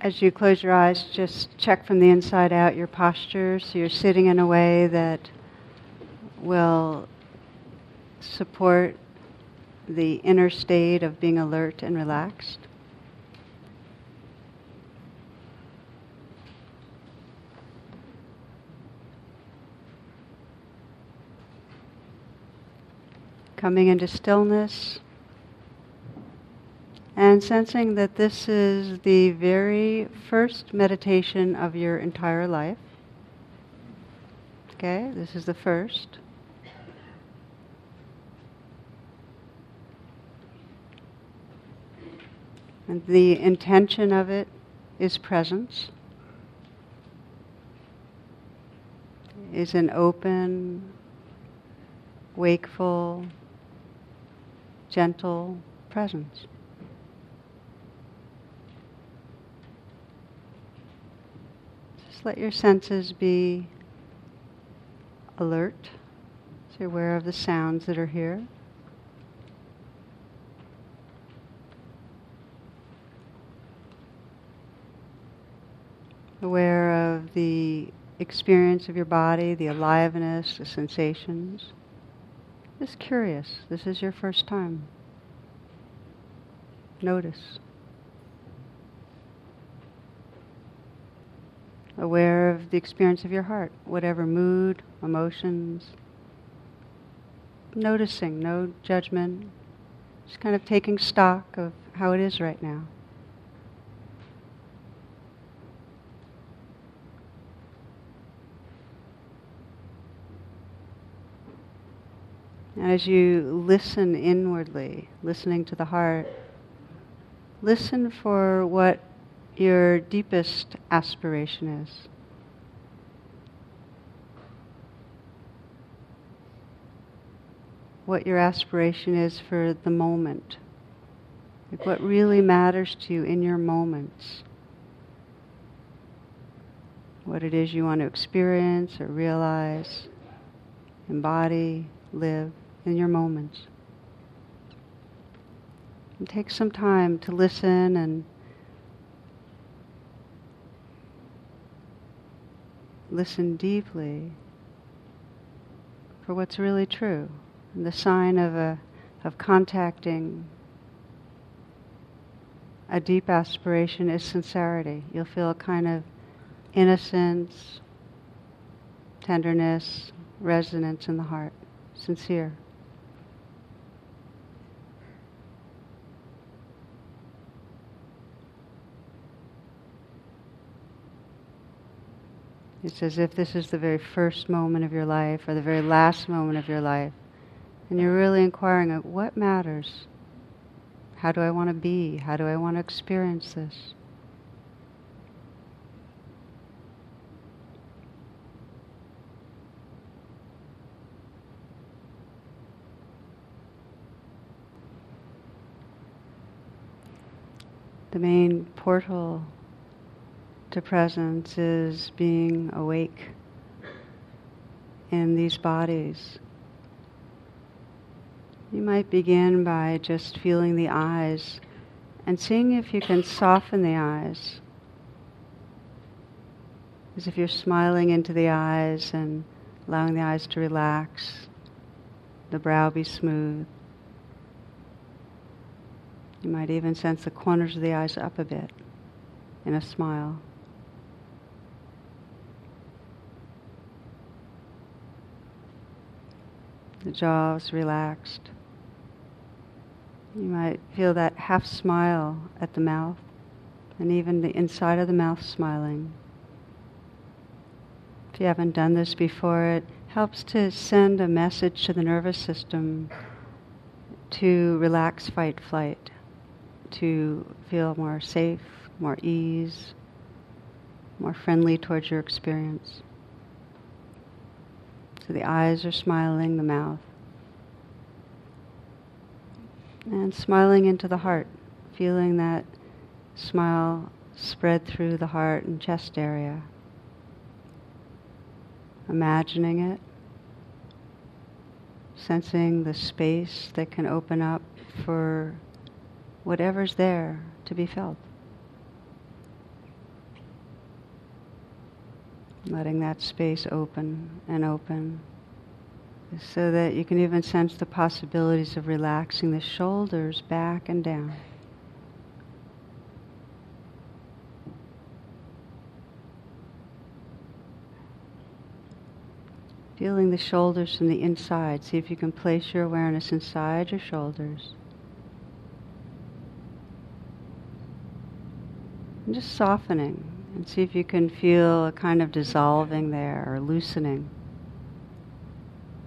as you close your eyes, just check from the inside out your posture so you're sitting in a way that will support the inner state of being alert and relaxed. Coming into stillness and sensing that this is the very first meditation of your entire life. Okay, this is the first. And the intention of it is presence, is an open, wakeful, gentle presence. Just let your senses be alert, so you're aware of the sounds that are here. Aware of the experience of your body, the aliveness, the sensations. Just curious. This is your first time. Notice. Aware of the experience of your heart, whatever mood, emotions. Noticing, no judgment, just kind of taking stock of how it is right now. And as you listen inwardly, listening to the heart, listen for what your deepest aspiration is. What your aspiration is for the moment. Like what really matters to you in your moments. What it is you want to experience or realize, embody, live in your moments. And take some time to listen and listen deeply for what's really true. And the sign of a of contacting a deep aspiration is sincerity. You'll feel a kind of innocence, tenderness, resonance in the heart, sincere. It's as if this is the very first moment of your life or the very last moment of your life. And you're really inquiring uh, what matters? How do I want to be? How do I want to experience this? The main portal to presence is being awake in these bodies. You might begin by just feeling the eyes and seeing if you can soften the eyes. As if you're smiling into the eyes and allowing the eyes to relax, the brow be smooth. You might even sense the corners of the eyes up a bit in a smile. The jaws relaxed. You might feel that half smile at the mouth, and even the inside of the mouth smiling. If you haven't done this before, it helps to send a message to the nervous system to relax fight flight, to feel more safe, more ease, more friendly towards your experience. So the eyes are smiling, the mouth. And smiling into the heart, feeling that smile spread through the heart and chest area. Imagining it, sensing the space that can open up for whatever's there to be felt. Letting that space open and open so that you can even sense the possibilities of relaxing the shoulders back and down. Feeling the shoulders from the inside. See if you can place your awareness inside your shoulders. And just softening and see if you can feel a kind of dissolving there or loosening.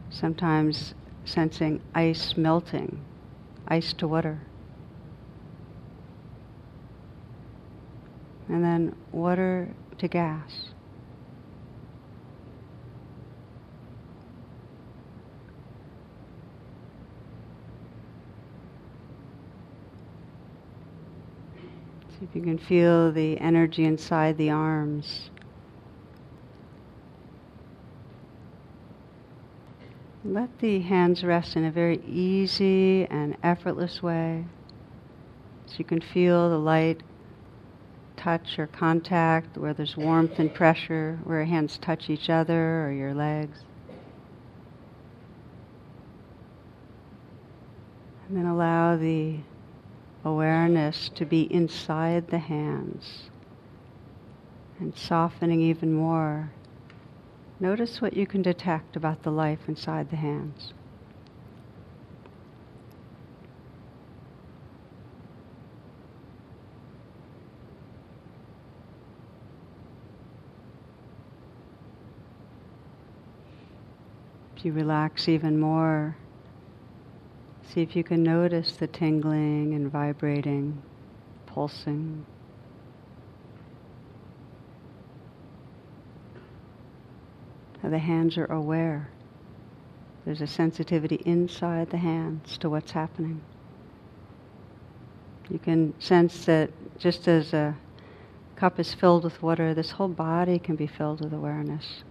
Sometimes sensing ice melting, ice to water. And then water to gas. See if you can feel the energy inside the arms. Let the hands rest in a very easy and effortless way. So you can feel the light touch or contact where there's warmth and pressure, where your hands touch each other or your legs. And then allow the awareness to be inside the hands and softening even more. Notice what you can detect about the life inside the hands. If you relax even more, See if you can notice the tingling and vibrating, pulsing. How the hands are aware. There's a sensitivity inside the hands to what's happening. You can sense that just as a cup is filled with water, this whole body can be filled with awareness.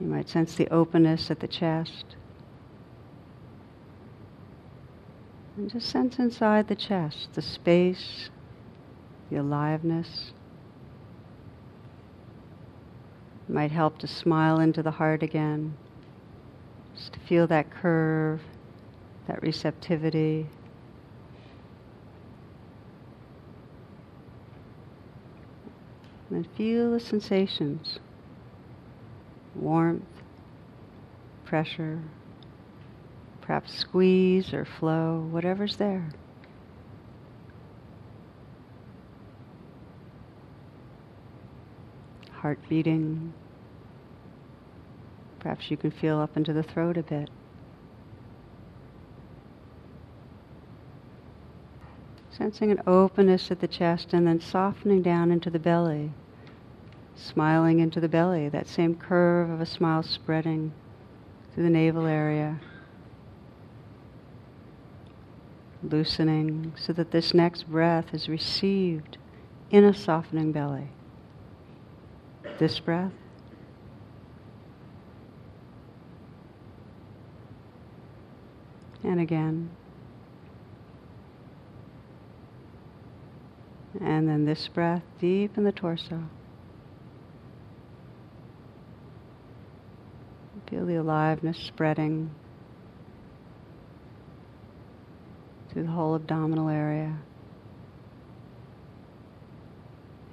You might sense the openness at the chest. And just sense inside the chest the space, the aliveness. It might help to smile into the heart again, just to feel that curve, that receptivity. And feel the sensations warmth, pressure, perhaps squeeze or flow, whatever's there. Heart beating. Perhaps you can feel up into the throat a bit. Sensing an openness at the chest and then softening down into the belly. Smiling into the belly, that same curve of a smile spreading through the navel area loosening so that this next breath is received in a softening belly. This breath. And again. And then this breath deep in the torso. Feel the aliveness spreading through the whole abdominal area,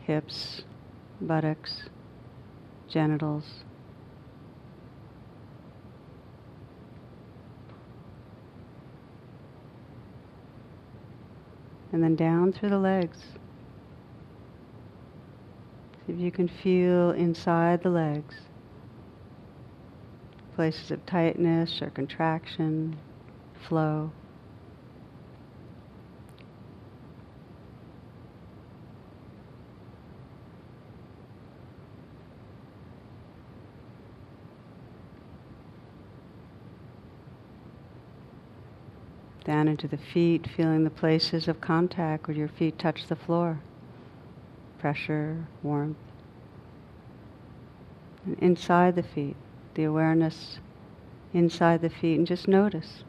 hips, buttocks, genitals. And then down through the legs. See if you can feel inside the legs places of tightness or contraction, flow. Down into the feet, feeling the places of contact where your feet touch the floor. Pressure, warmth. And inside the feet, the awareness inside the feet, and just notice.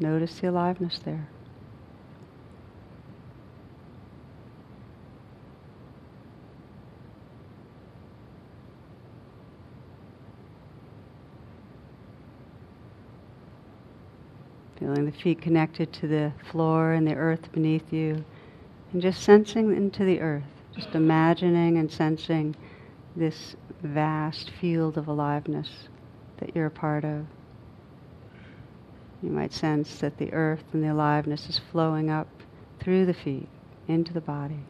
Notice the aliveness there. Feeling the feet connected to the floor and the earth beneath you, and just sensing into the earth, just imagining and sensing this vast field of aliveness that you're a part of. You might sense that the earth and the aliveness is flowing up through the feet into the body.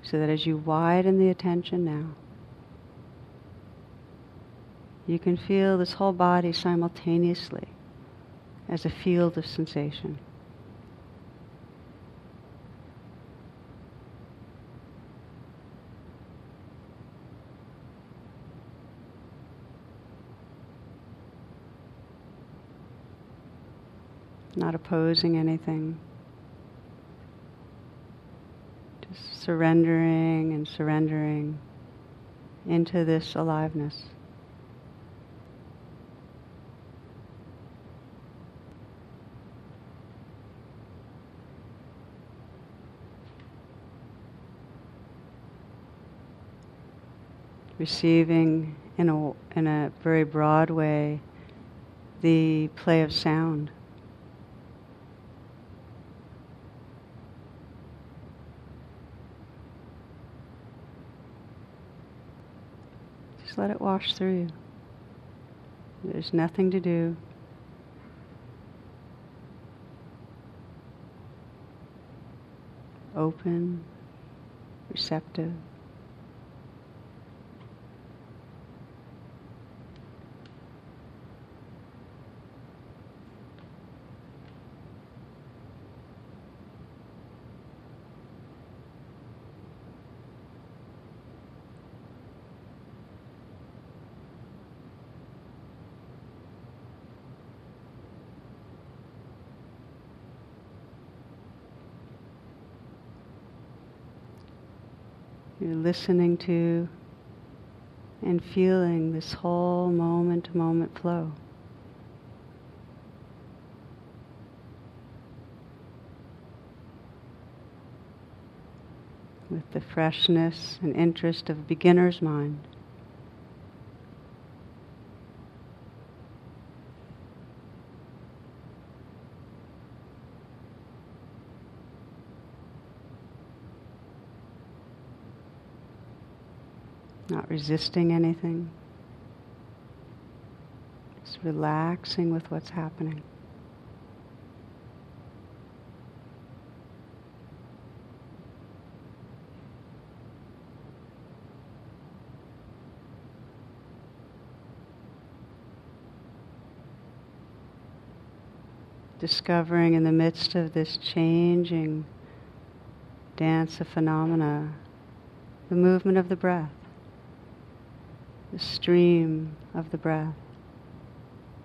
So that as you widen the attention now, you can feel this whole body simultaneously as a field of sensation. Not opposing anything. Just surrendering and surrendering into this aliveness. Receiving in a, in a very broad way the play of sound. Just let it wash through you. There's nothing to do. Open, receptive. You're listening to and feeling this whole moment to moment flow. With the freshness and interest of a beginner's mind. not resisting anything, just relaxing with what's happening. Discovering in the midst of this changing dance of phenomena the movement of the breath the stream of the breath.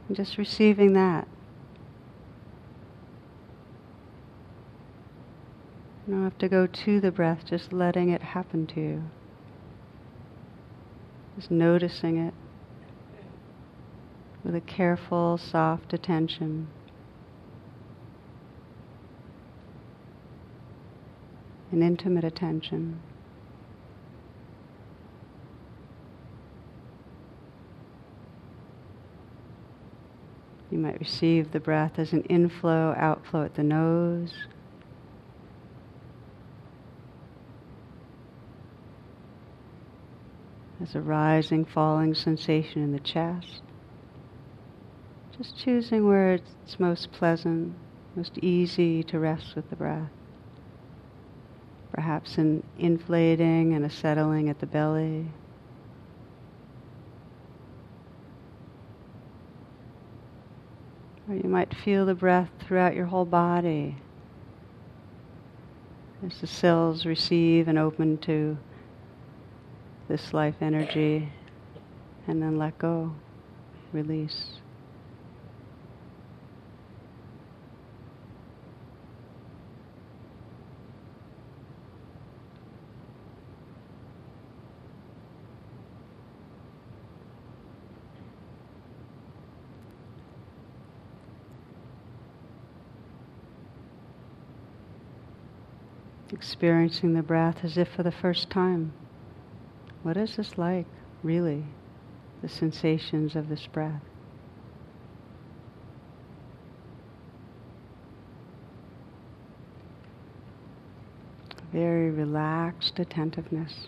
And just receiving that. You don't have to go to the breath, just letting it happen to you. Just noticing it with a careful, soft attention. An intimate attention. You might receive the breath as an inflow, outflow at the nose. As a rising, falling sensation in the chest. Just choosing where it's most pleasant, most easy to rest with the breath. Perhaps an inflating and a settling at the belly. Or you might feel the breath throughout your whole body as the cells receive and open to this life energy and then let go, release. experiencing the breath as if for the first time. What is this like, really, the sensations of this breath? Very relaxed attentiveness.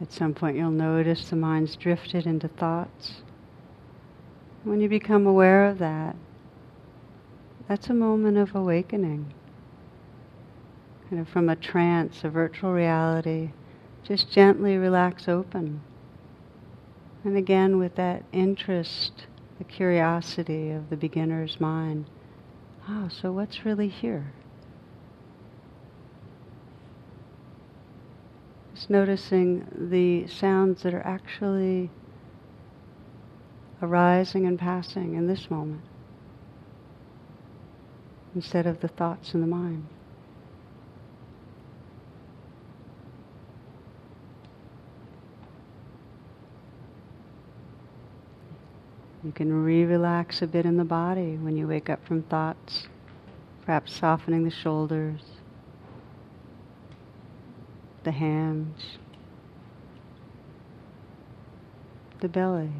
At some point, you'll notice the mind's drifted into thoughts. When you become aware of that, that's a moment of awakening. Kind of from a trance, a virtual reality, just gently relax open. And again, with that interest, the curiosity of the beginner's mind. Oh, so what's really here? Noticing the sounds that are actually arising and passing in this moment instead of the thoughts in the mind. You can re-relax a bit in the body when you wake up from thoughts, perhaps softening the shoulders, the hands, the belly.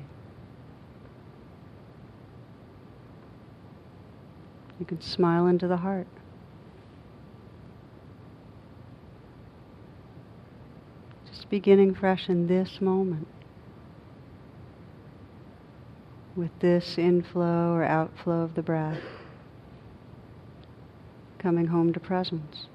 You can smile into the heart. Just beginning fresh in this moment with this inflow or outflow of the breath, coming home to presence.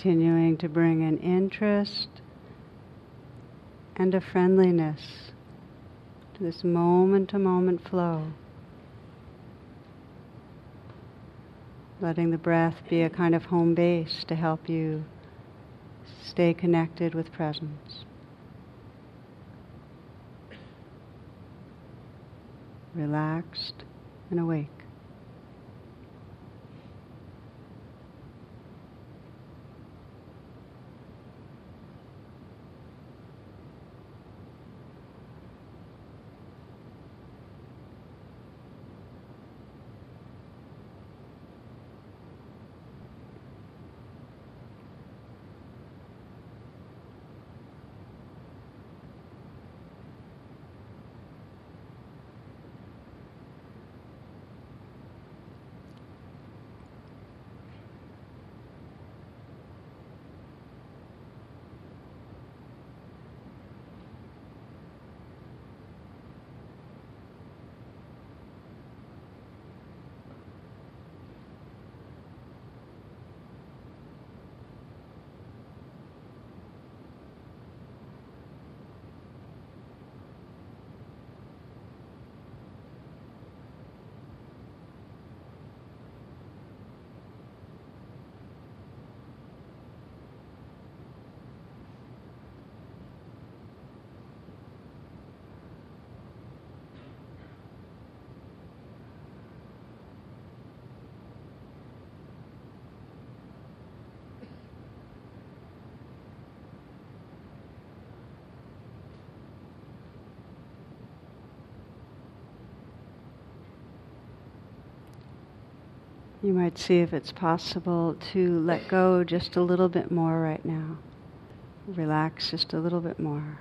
Continuing to bring an interest and a friendliness to this moment to moment flow. Letting the breath be a kind of home base to help you stay connected with presence. Relaxed and awake. You might see if it's possible to let go just a little bit more right now. Relax just a little bit more.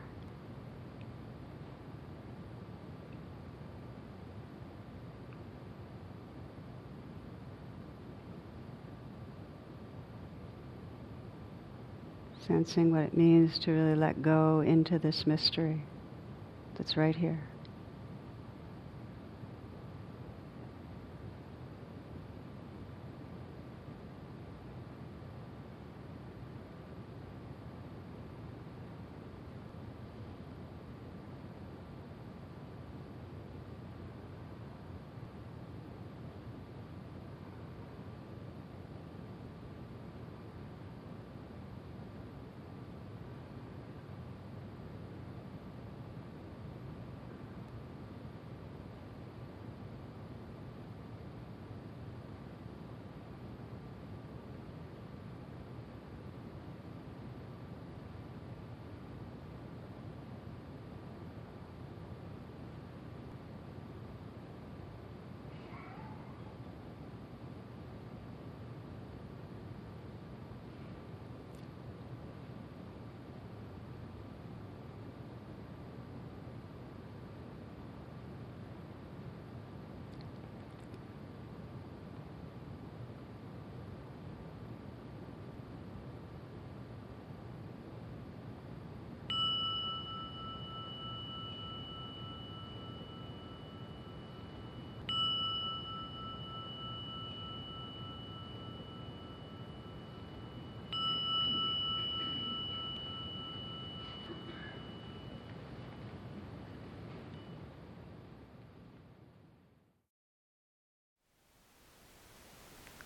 Sensing what it means to really let go into this mystery that's right here.